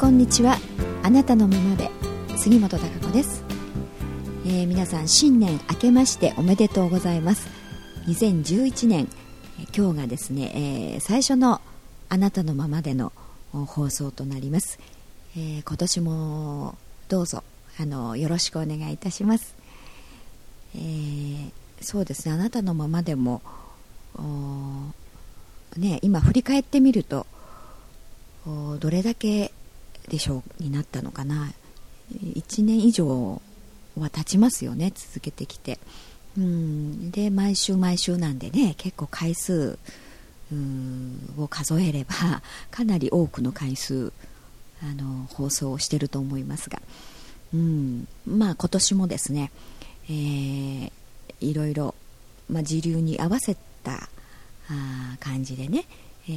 こんにちは。あなたのままで。杉本孝子です、えー、皆さん新年明けましておめでとうございます。2011年。今日がですね、えー、最初のあなたのままでの放送となります、えー、今年もどうぞあのよろしくお願いいたします、えー、そうですね。あなたのままでもね今振り返ってみるとどれだけでしょうになったのかな。1年以上は経ちますよね続けてきて。うん。で毎週毎週なんでね結構回数を数えれば かなり多くの回数あの放送をしてると思いますが、うん、まあ今年もですね、えー、いろいろ、まあ、時流に合わせたあ感じでね、え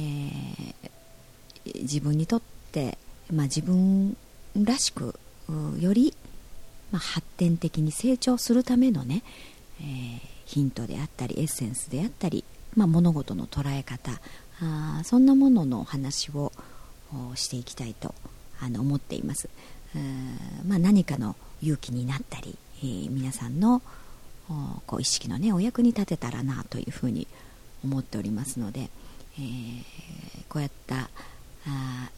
ー、自分にとって、まあ、自分らしくより、まあ、発展的に成長するためのね、えー、ヒントであったりエッセンスであったり、まあ、物事の捉え方あそんなもののお話をしていきたいとあの思っています、まあ、何かの勇気になったり、えー、皆さんのこう意識の、ね、お役に立てたらなというふうに思っておりますので、えー、こうやったあ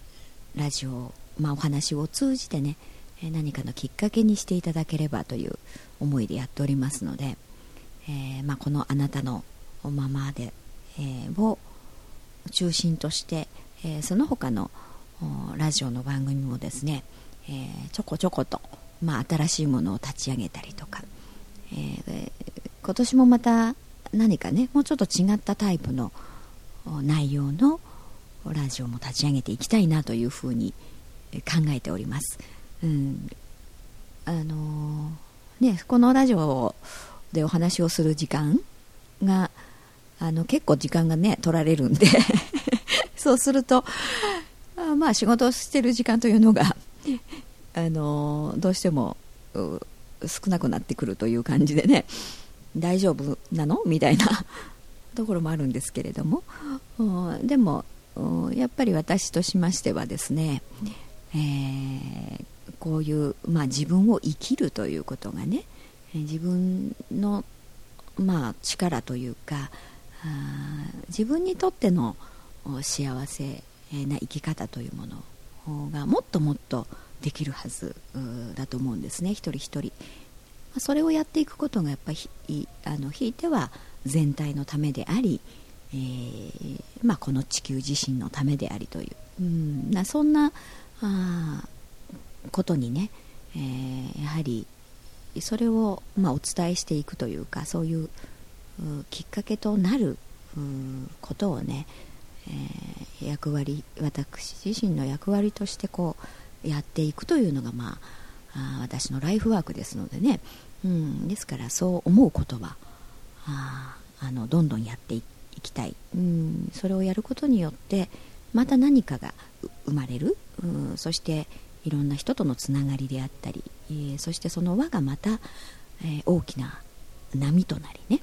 ラジオ、まあ、お話を通じてね何かのきっかけにしていただければという思いでやっておりますので、えー、まあ、このあなたのままで、えー、を中心として、えー、その他のラジオの番組もですね、えちょこちょこと、まあ、新しいものを立ち上げたりとか、え今年もまた何かねもうちょっと違ったタイプの内容のラジオも立ち上げていきたいなというふうに考えております。うん、あのー、ね、このラジオでお話をする時間があの結構時間がね取られるんで そうするとあまあ仕事をしてる時間というのがあのー、どうしても少なくなってくるという感じでね大丈夫なの？みたいなところもあるんですけれども。でもやっぱり私としましてはですね、えー、こういう、まあ、自分を生きるということがね自分の、まあ、力というか自分にとっての幸せな生き方というものがもっともっとできるはずだと思うんですね。一人一人。それをやっていくことがやっぱりあのひいては全体のためでありえー、まあ、この地球自身のためでありという、うん、なそんなあことにね、えー、やはりそれを、まあ、お伝えしていくというかそういうきっかけとなることをね、えー、役割私自身の役割としてこうやっていくというのが、まあ、あ私のライフワークですのでね、うん、ですからそう思うことはああのどんどんやっていっていきたい、うん、それをやることによってまた何かが生まれる、うん、そしていろんな人とのつながりであったり、えー、そしてその輪がまた、えー、大きな波となりね、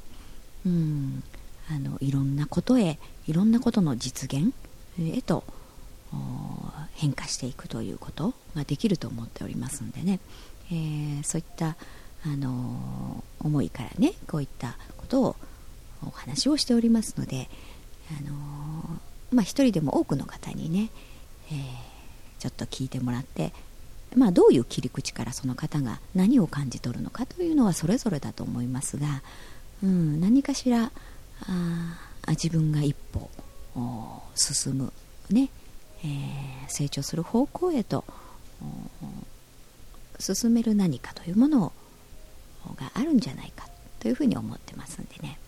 うん、あのいろんなことへいろんなことの実現へと変化していくということができると思っておりますんでね、えー、そういった、あの思いからねこういったことをお話をしておりますので、あのまあ、一人でも多くの方にね、えー、ちょっと聞いてもらって、まあ、どういう切り口からその方が何を感じ取るのかというのはそれぞれだと思いますが、うん、何かしらあ自分が一歩進む、ねえー、成長する方向へと進める何かというものがあるんじゃないかというふうに思ってますんでね。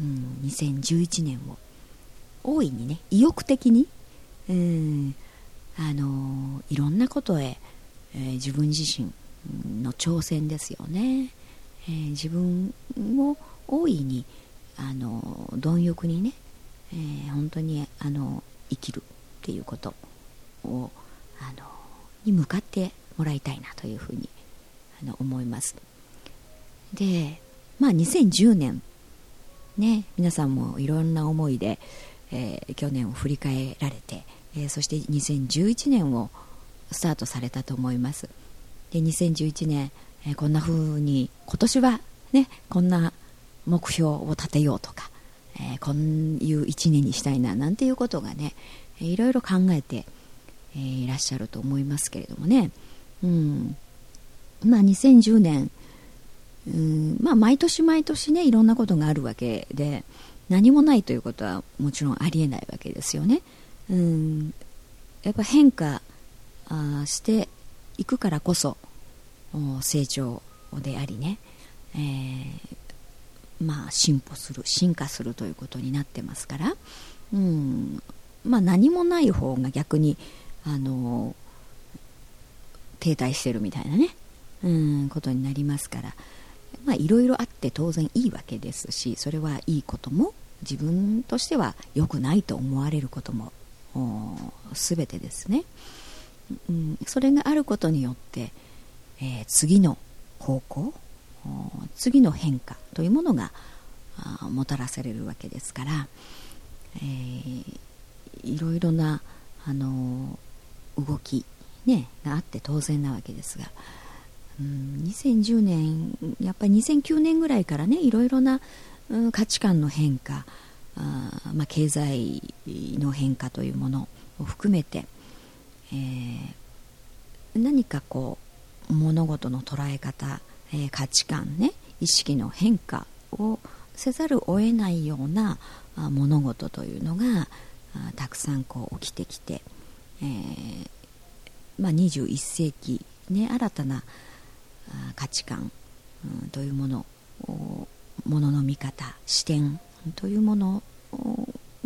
うん、2011年を大いにね意欲的に、うん、あのいろんなことへ、えー、自分自身の挑戦ですよね、えー、自分を大いにあの貪欲にね、えー、本当にあの生きるっていうことをあのに向かってもらいたいなというふうにあの思います。でまあ2010年ね、皆さんもいろんな思いで、えー、去年を振り返られてえー、そして2011年をスタートされたと思います。で2011年、えー、こんな風に今年はねこんな目標を立てようとか、え、こういう1年にしたいななんていうことがねいろいろ考えて、え、いらっしゃると思いますけれどもね、うん。まあ、2010年、うんまあ、毎年毎年ねいろんなことがあるわけで何もないということはもちろんありえないわけですよね。うんやっぱ変化あしていくからこそ成長でありね、えー、まあ進歩する進化するということになってますから、うんまあ、何もない方が逆にあの停滞してるみたいなね、うん、ことになりますからまあいろいろあって当然いいわけですしそれはいいことも自分としては良くないと思われることも全てですね、うん、それがあることによって、えー、次の方向次の変化というものがもたらされるわけですから、えー、いろいろな、あの動き、ね、があって当然なわけですが、うん、2010年やっぱり2009年ぐらいからねいろいろな、うん、価値観の変化あ、まあ、経済の変化というものを含めて、えー、何かこう物事の捉え方、えー、価値観ね意識の変化をせざるを得ないような物事というのがたくさんこう起きてきて、えーまあ、21世紀、ね、新たな価値観、というものものの見方視点というもの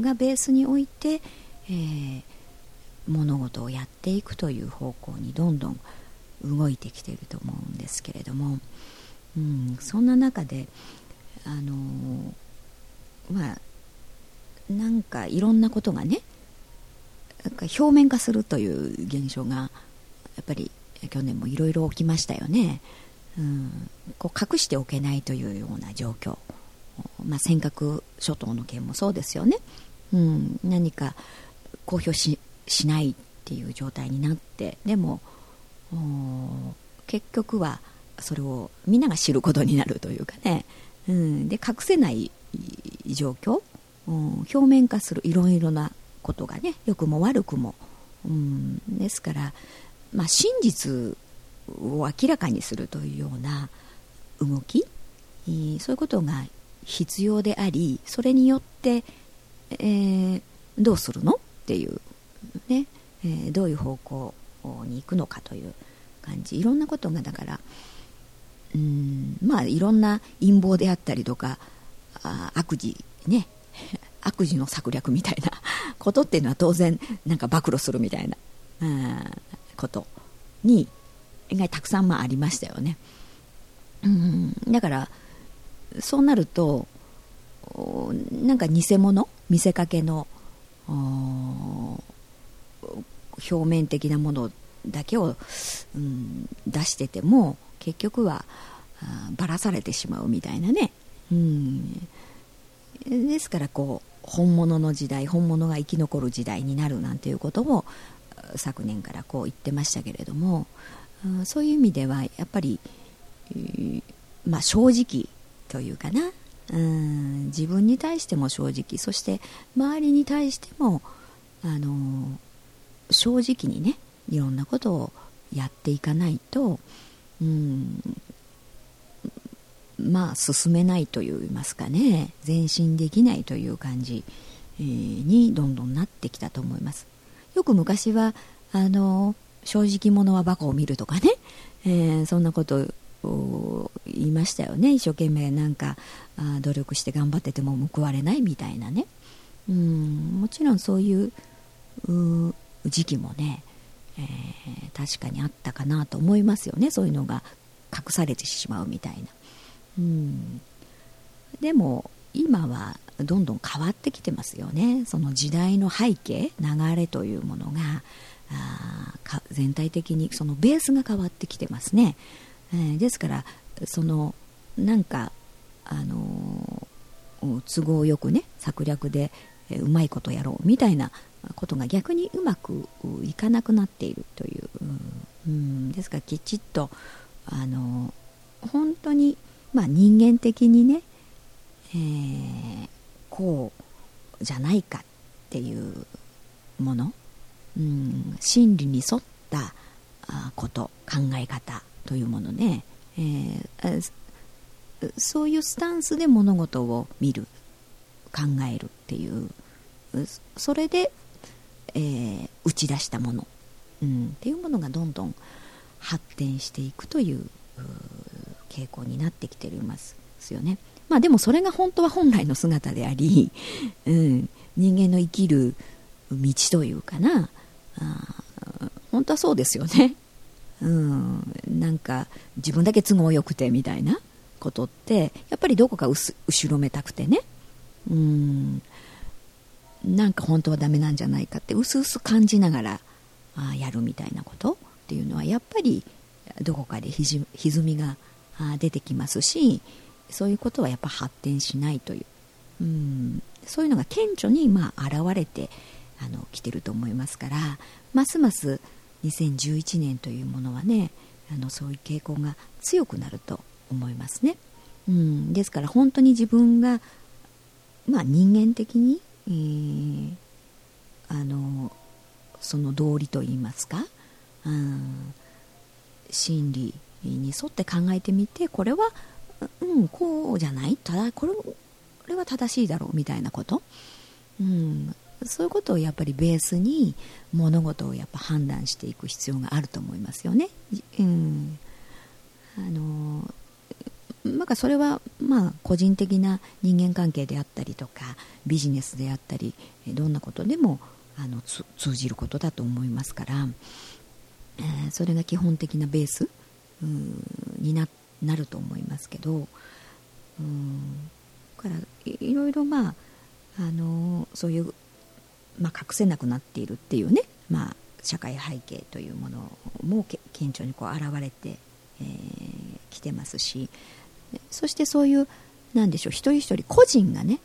がベースにおいて、えー、物事をやっていくという方向にどんどん動いてきていると思うんですけれども、うん、そんな中であのー、まあなんかいろんなことがね表面化するという現象がやっぱり去年もいろいろ起きましたよね、うん、こう隠しておけないというような状況。まあ、尖閣諸島の件もそうですよね、うん、何か公表しないっていう状態になってでも結局はそれをみんなが知ることになるというかね、うん、で隠せない状況、うん、表面化するいろいろなことがね良くも悪くも、うん、ですから、まあ、真実を明らかにするというような動きそういうことが必要でありそれによって、えー、どうするのっていうね、えー、どういう方向に行くのかという感じ。いろんなことがだからうんまあいろんな陰謀であったりとかあ悪事ね 悪事の策略みたいなことっていうのは当然なんか暴露するみたいな。ことに意外たくさんまあありましたよね。うん。だからそうなるとなんか偽物？見せかけの表面的なものだけを、うん、出してても結局はばらされてしまうみたいなね、うん、ですからこう本物の時代本物が生き残る時代になるなんていうことも昨年からこう言ってましたけれどもそういう意味ではやっぱり、まあ、正直というかなうん自分に対しても正直そして周りに対してもあの正直にねいろんなことをやっていかないとうんまあ進めないといいますかね前進できないという感じ、にどんどんなってきたと思います。よく昔はあの正直者はバカを見るとかね、えー、そんなこと言いましたよね。一生懸命なんかあ努力して頑張ってても報われないみたいなね。うんもちろんそういう時期もね、えー、確かにあったかなと思いますよね。そういうのが隠されてしまうみたいな。うん。でも今はどんどん変わってきてますよね。その時代の背景流れというものがあ全体的にそのベースが変わってきてますね。えー、ですからそのなんかあのー、都合よくね策略で、えー、うまいことやろうみたいなことが逆にうまくいかなくなっているという、うん、ですからきちっとあの本当に、まあ、人間的にね、えー、こうじゃないかっていうもの、うん、真理に沿ったこと考え方というものね、えー、そういうスタンスで物事を見る考えるっていうそれで、えー、打ち出したもの、うん、っていうものがどんどん発展していくという傾向になってきていますよね。まあでもそれが本当は本来の姿であり、うん、人間の生きる道というかなあ本当はそうですよね。うん、なんか自分だけ都合よくてみたいなことってやっぱりどこか後ろめたくてねうんなんか本当はダメなんじゃないかってうすうす感じながらあやるみたいなことっていうのはやっぱりどこかでひじ歪みが出てきますしそういうことはやっぱ発展しないという。うん。そういうのが顕著にまあ現れてあの来てると思いますからますます2011年というものはねあのそういう傾向が強くなると思いますね。うん、ですから本当に自分が、まあ、人間的に、えー、あのその道理といいますか、うん、真理に沿って考えてみてこれは、うん、こうじゃない？ただこれこれは正しいだろうみたいなこと、うん、そういうことをやっぱりベースに物事をやっぱ判断していく必要があると思いますよね。うん、あのなんかそれはまあ個人的な人間関係であったりとかビジネスであったりどんなことでもあの通じることだと思いますから、えー、それが基本的なベース？になっなると思いますけどうんからいろいろまああのそういう、まあ、隠せなくなっているっていうね、まあ、社会背景というものも顕著にこう現れてき、えー、てますしそしてそういうなんでしょう一人一人個人がね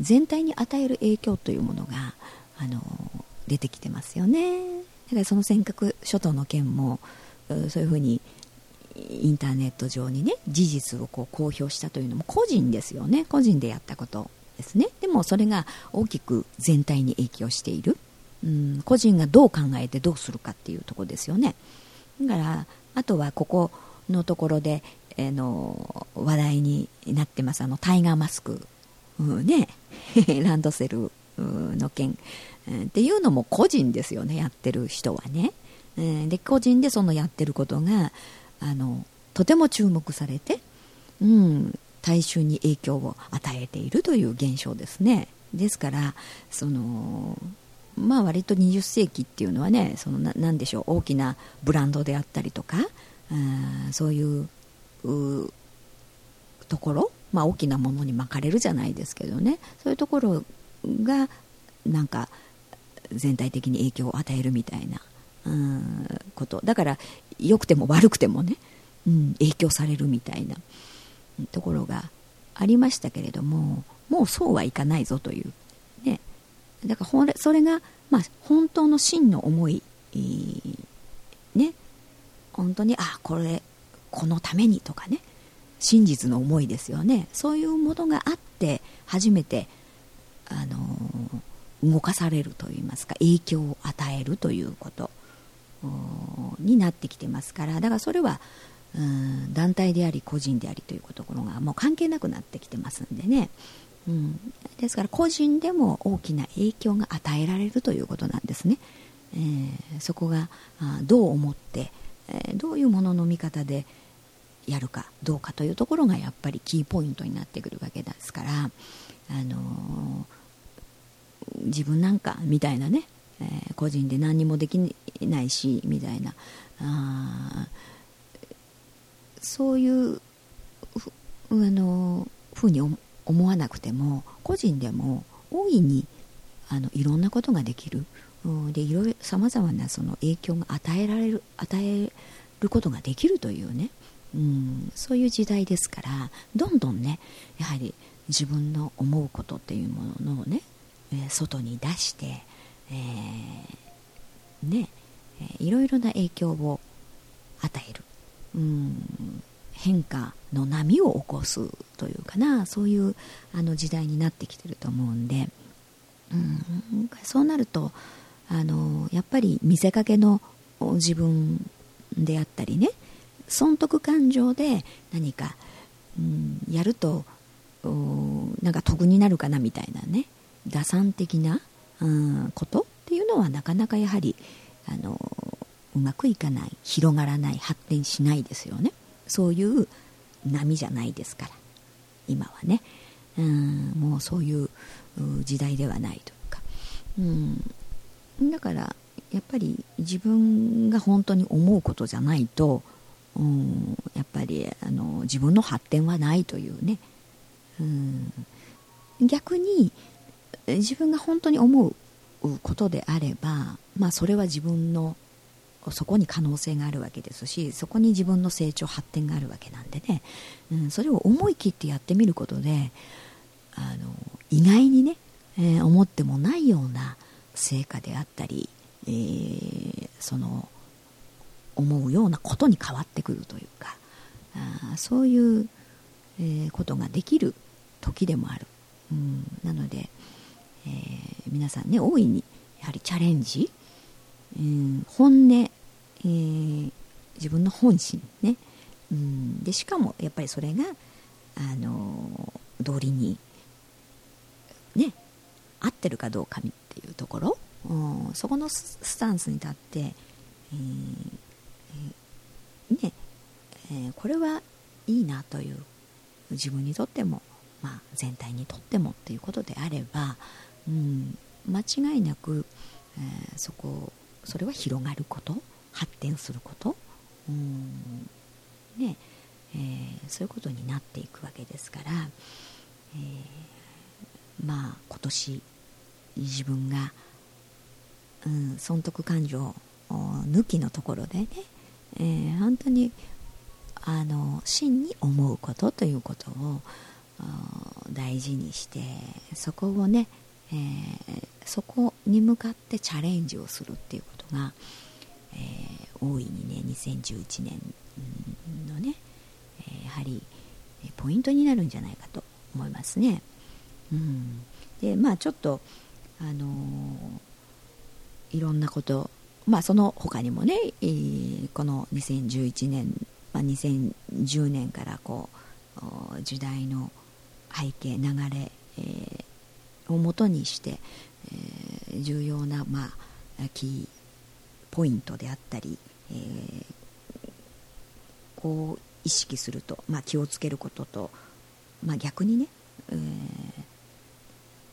全体に与える影響というものがあの出てきてますよね。だからその尖閣諸島の件もそういうふうにインターネット上にね事実をこう公表したというのも個人ですよね。個人でやったことですね。でもそれが大きく全体に影響している、うん、個人がどう考えてどうするかっていうとこですよね。だからあとはここのところでえの話題になってますあのタイガーマスク、うん、ね。ランドセルの件、うん、っていうのも個人ですよねやってる人はね、うん、で個人でそのやってることがあのとても注目されて、うん、大衆に影響を与えているという現象ですね。ですからそのまあ割と20世紀っていうのはねそのなでしょう大きなブランドであったりとかあそういうところ、まあ、大きなものに巻かれるじゃないですけどね。そういうところがなんか全体的に影響を与えるみたいなうんこと。だから良くても悪くてもね、うん、影響されるみたいなところがありましたけれどももうそうはいかないぞという、ね、だからそれが、まあ、本当の真の思い、ね。本当にあこれこのためにとかね。真実の思いですよね。そういうものがあって初めて、あの、動かされるといいますか影響を与えるということ。になってきてますからだからそれは団体であり個人でありというところがもう関係なくなってきてますんでね、うん、ですから個人でも大きな影響が与えられるということなんですね、えー、そこがどう思って、えー、どういうものの見方でやるかどうかというところがやっぱりキーポイントになってくるわけですから、あのー、自分なんかみたいなね、えー、個人で何にもできないしみたいな。あそういうふあのふうに思わなくても個人でも大いにあのいろんなことができる。でいろいろさまざまなその影響が与えられる与えることができるというね。うん、そういう時代ですからどんどんねやはり自分の思うことっていうものをね、え、外に出して、えー、ね、いろいろな影響を与える、うん、変化の波を起こすというかな。そういうあの時代になってきてると思うんで、うん、そうなるとあのやっぱり見せかけの自分であったりね。損得感情で何か、うん、やるとなんか得になるかなみたいなね。打算的な、うん、ことっていうのはなかなかやはりあのうまくいかない広がらない発展しないですよね。そういう波じゃないですから。今はね。うんもうそういう時代ではないというか、うん、だからやっぱり自分が本当に思うことじゃないと、うん、やっぱりあの自分の発展はないというね、うん、逆に自分が本当に思うことであれば、まあ、それは自分のそこに可能性があるわけですしそこに自分の成長発展があるわけなんでね、うん、それを思い切ってやってみることであの意外にね、えー、思ってもないような成果であったり、えー、その思うようなことに変わってくるというかあそういう、えー、ことができる時でもある、うん、なので、え皆さんね大いにやはりチャレンジうん、本音、えー、自分の本心ね、うん、でしかもやっぱりそれが、あのー、道理にね合ってるかどうかっていうところ、うん、そこのスタンスに立って、えー、ねえー、これはいいなという自分にとっても、まあ、全体にとってもっていうことであれば、うん、間違いなく、えー、そこそれは広がること発展すること。うん。ね。えー、そういうことになっていくわけですから、えー、まあ今年自分が、うん、損得感情抜きのところでね、えー、本当にあの真に思うことということを大事にしてそこをね、えー、そこに向かってチャレンジをするっていうことが、えー、大いにね2011年のね、え、やはりポイントになるんじゃないかと思いますね。うん、でまあちょっとあの、いろんなことまあその他にもね、えー、この2011年、まあ、2010年からこう時代の背景流れ、えー、をもとにして、えー、重要な、まあ、キーポイントであったり、えー、こう意識すると、まあ、気をつけることと、まあ、逆にね、えー、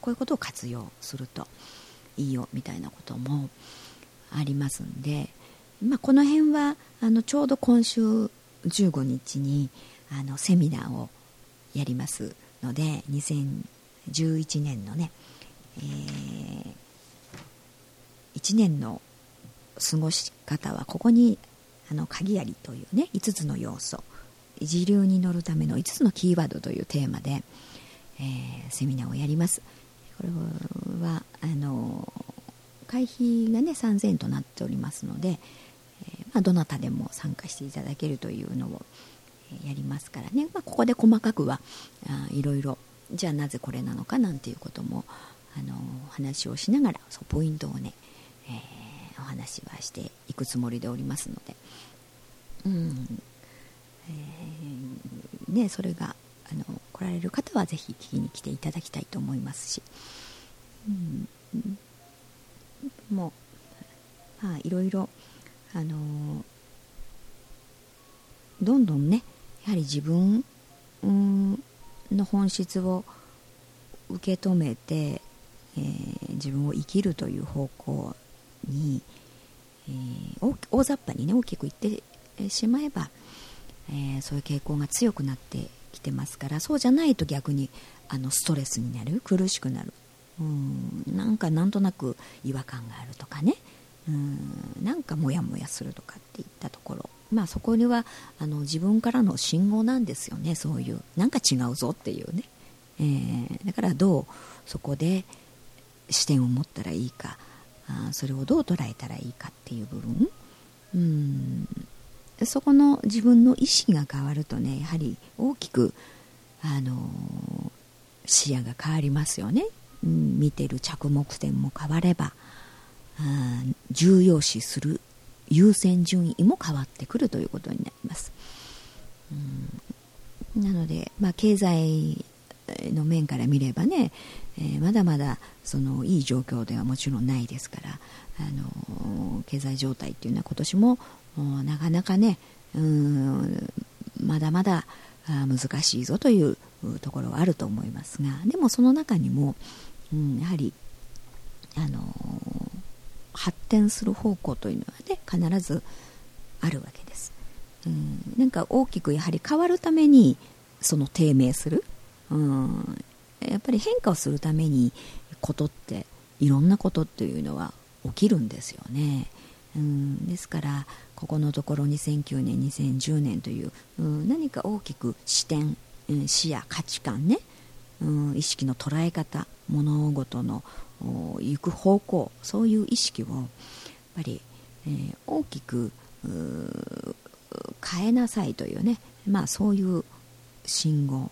こういうことを活用するといいよみたいなこともありますんで、まあ、この辺はあのちょうど今週15日にあのセミナーをやりますので2011年のね、えー、1年の過ごし方はここにあの鍵ありというね5つの要素。時流に乗るための5つのキーワードというテーマで、えー、セミナーをやります。これはあの会費がね3000円となっておりますので、えー、まあ、どなたでも参加していただけるというのを、やりますからね、まあ、ここで細かくはあいろいろじゃあなぜこれなのかなんていうこともあの話をしながらそうポイントをね、えー、お話はしていくつもりでおりますので、うん。えー、ね、それがあの来られる方はぜひ聞きに来ていただきたいと思いますし、うん、もう、まあ、いろいろ、あのどんどんねやはり自分、うんの本質を受け止めて、えー、自分を生きるという方向に、えー、大雑把にね大きく言ってしまえば、えー、そういう傾向が強くなってきてますからそうじゃないと逆にあのストレスになる苦しくなる。うんなんかなんとなく違和感があるとかね。うんなんかモヤモヤするとかっていったところ。まあ、そこにはあの自分からの信号なんですよね。そういうなんか違うぞっていうね、えー、だからどうそこで視点を持ったらいいかあそれをどう捉えたらいいかっていう部分。うん。そこの自分の意識が変わるとねやはり大きく、あのー、視野が変わりますよね、うん、見てる着目点も変わればあ重要視する優先順位も変わってくるということになります、うん、なので、まあ、経済の面から見ればね、えー、まだまだそのいい状況ではもちろんないですから、あの経済状態っていうのは今年もなかなかねうんまだまだ難しいぞというところはあると思いますがでもその中にも、うん、やはり、あの発展する方向というのはね必ずあるわけです、うん、なんか大きくやはり変わるためにその低迷するうん、やっぱり変化をするためにことっていろんなことっていうのは起きるんですよね。うん、ですからここのところ2009年2010年という、うん、何か大きく視点、うん、視野価値観ね、うん、意識の捉え方物事の行く方向そういう意識をやっぱり、えー、大きく変えなさいというね、まあ、そういう信号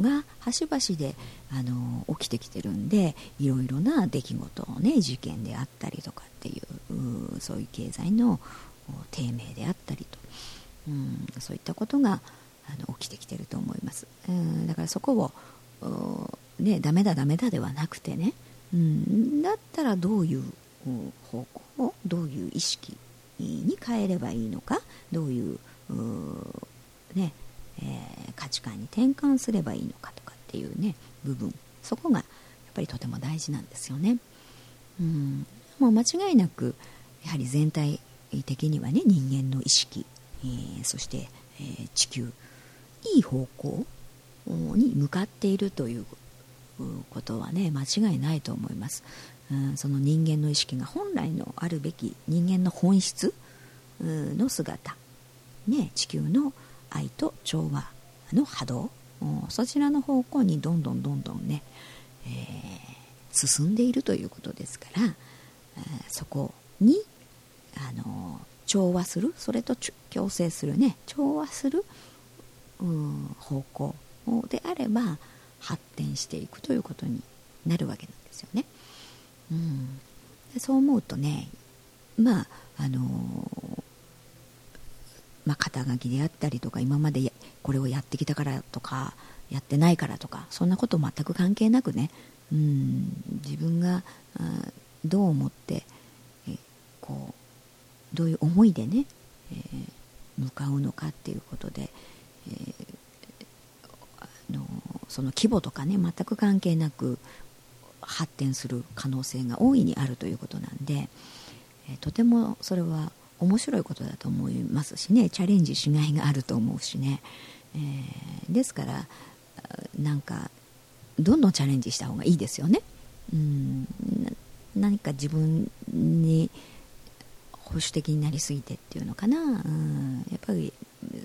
が端々であの起きてきてるんでいろいろな出来事をね事件であったりとかっていうそういう経済の低迷であったりと、うん、そういったことがあの起きてきてると思います、うん、だからそこをねダメだダメだではなくてね、うん、だったらどういう方向をどういう意識に変えればいいのかどういうねえー、価値観に転換すればいいのかとかっていうね部分。そこがやっぱりとても大事なんですよね。うん。もう間違いなくやはり全体的にはね人間の意識、えー、そして、えー、地球いい方向に向かっているということはね間違いないと思います、うん、その人間の意識が本来のあるべき人間の本質の姿、ね、地球の愛と調和の波動。そちらの方向にどんどんどんどんね、えー、進んでいるということですから、えー、そこにあの調和するそれと共生するね調和する、方向であれば発展していくということになるわけなんですよね。うん、そう思うとねまああのーまあ、肩書きであったりとか今までこれをやってきたからとかやってないからとかそんなこと全く関係なくねうん自分がどう思ってえこうどういう思いでね、えー、向かうのかっていうことで、えー、あのその規模とかね全く関係なく発展する可能性が大いにあるということなんで、え、とてもそれは面白いことだと思いますしねチャレンジしがいがあると思うしね、えー、ですからなんかどんどんチャレンジした方がいいですよね。うん何か自分に保守的になりすぎてっていうのかな。うんやっぱり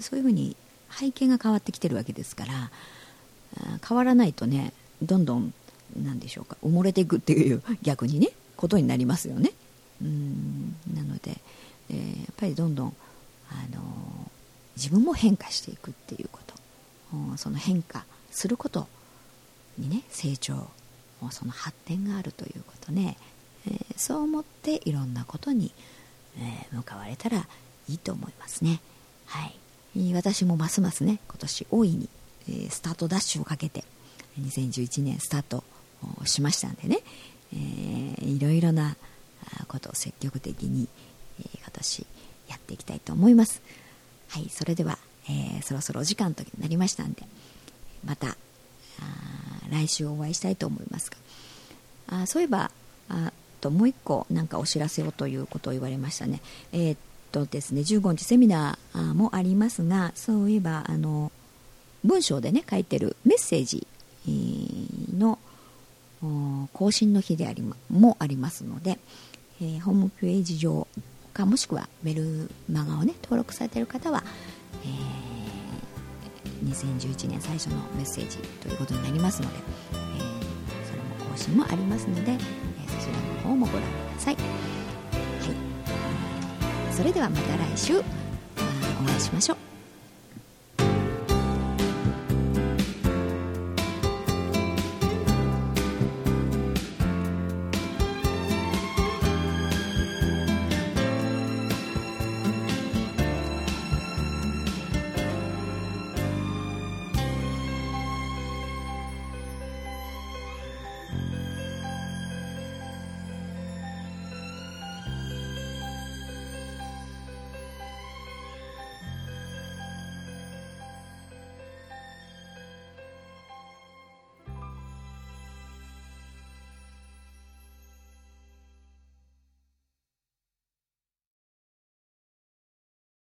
そういうふうに背景が変わってきてるわけですから変わらないとねどんどん何でしょうか埋もれていくっていう 逆にねことになりますよね。うんなのでえー、やっぱりどんどん、あのー、自分も変化していくっていうこと、その変化することにね成長その発展があるということね、えー、そう思っていろんなことに、え向かわれたらいいと思いますね。はい。私もますますね今年大いに、えスタートダッシュをかけて2011年スタートしましたんでね、えー、いろいろなことを積極的に、えー、今年やっていきたいと思います。はいそれでは、えー、そろそろお時間となりましたんでまた来週お会いしたいと思いますが。あそういえばあともう一個なんかお知らせをということを言われましたね。えー、っとですね15日セミナーもありますがそういえばあの文章でね書いてるメッセージの更新の日でありもありますので、えー、ホームページ上かもしくはメルマガをね登録されている方は、えー、2011年最初のメッセージということになりますので、えー、それも更新もありますので、えそちらの方もご覧ください、はい、それではまた来週お会いしましょう。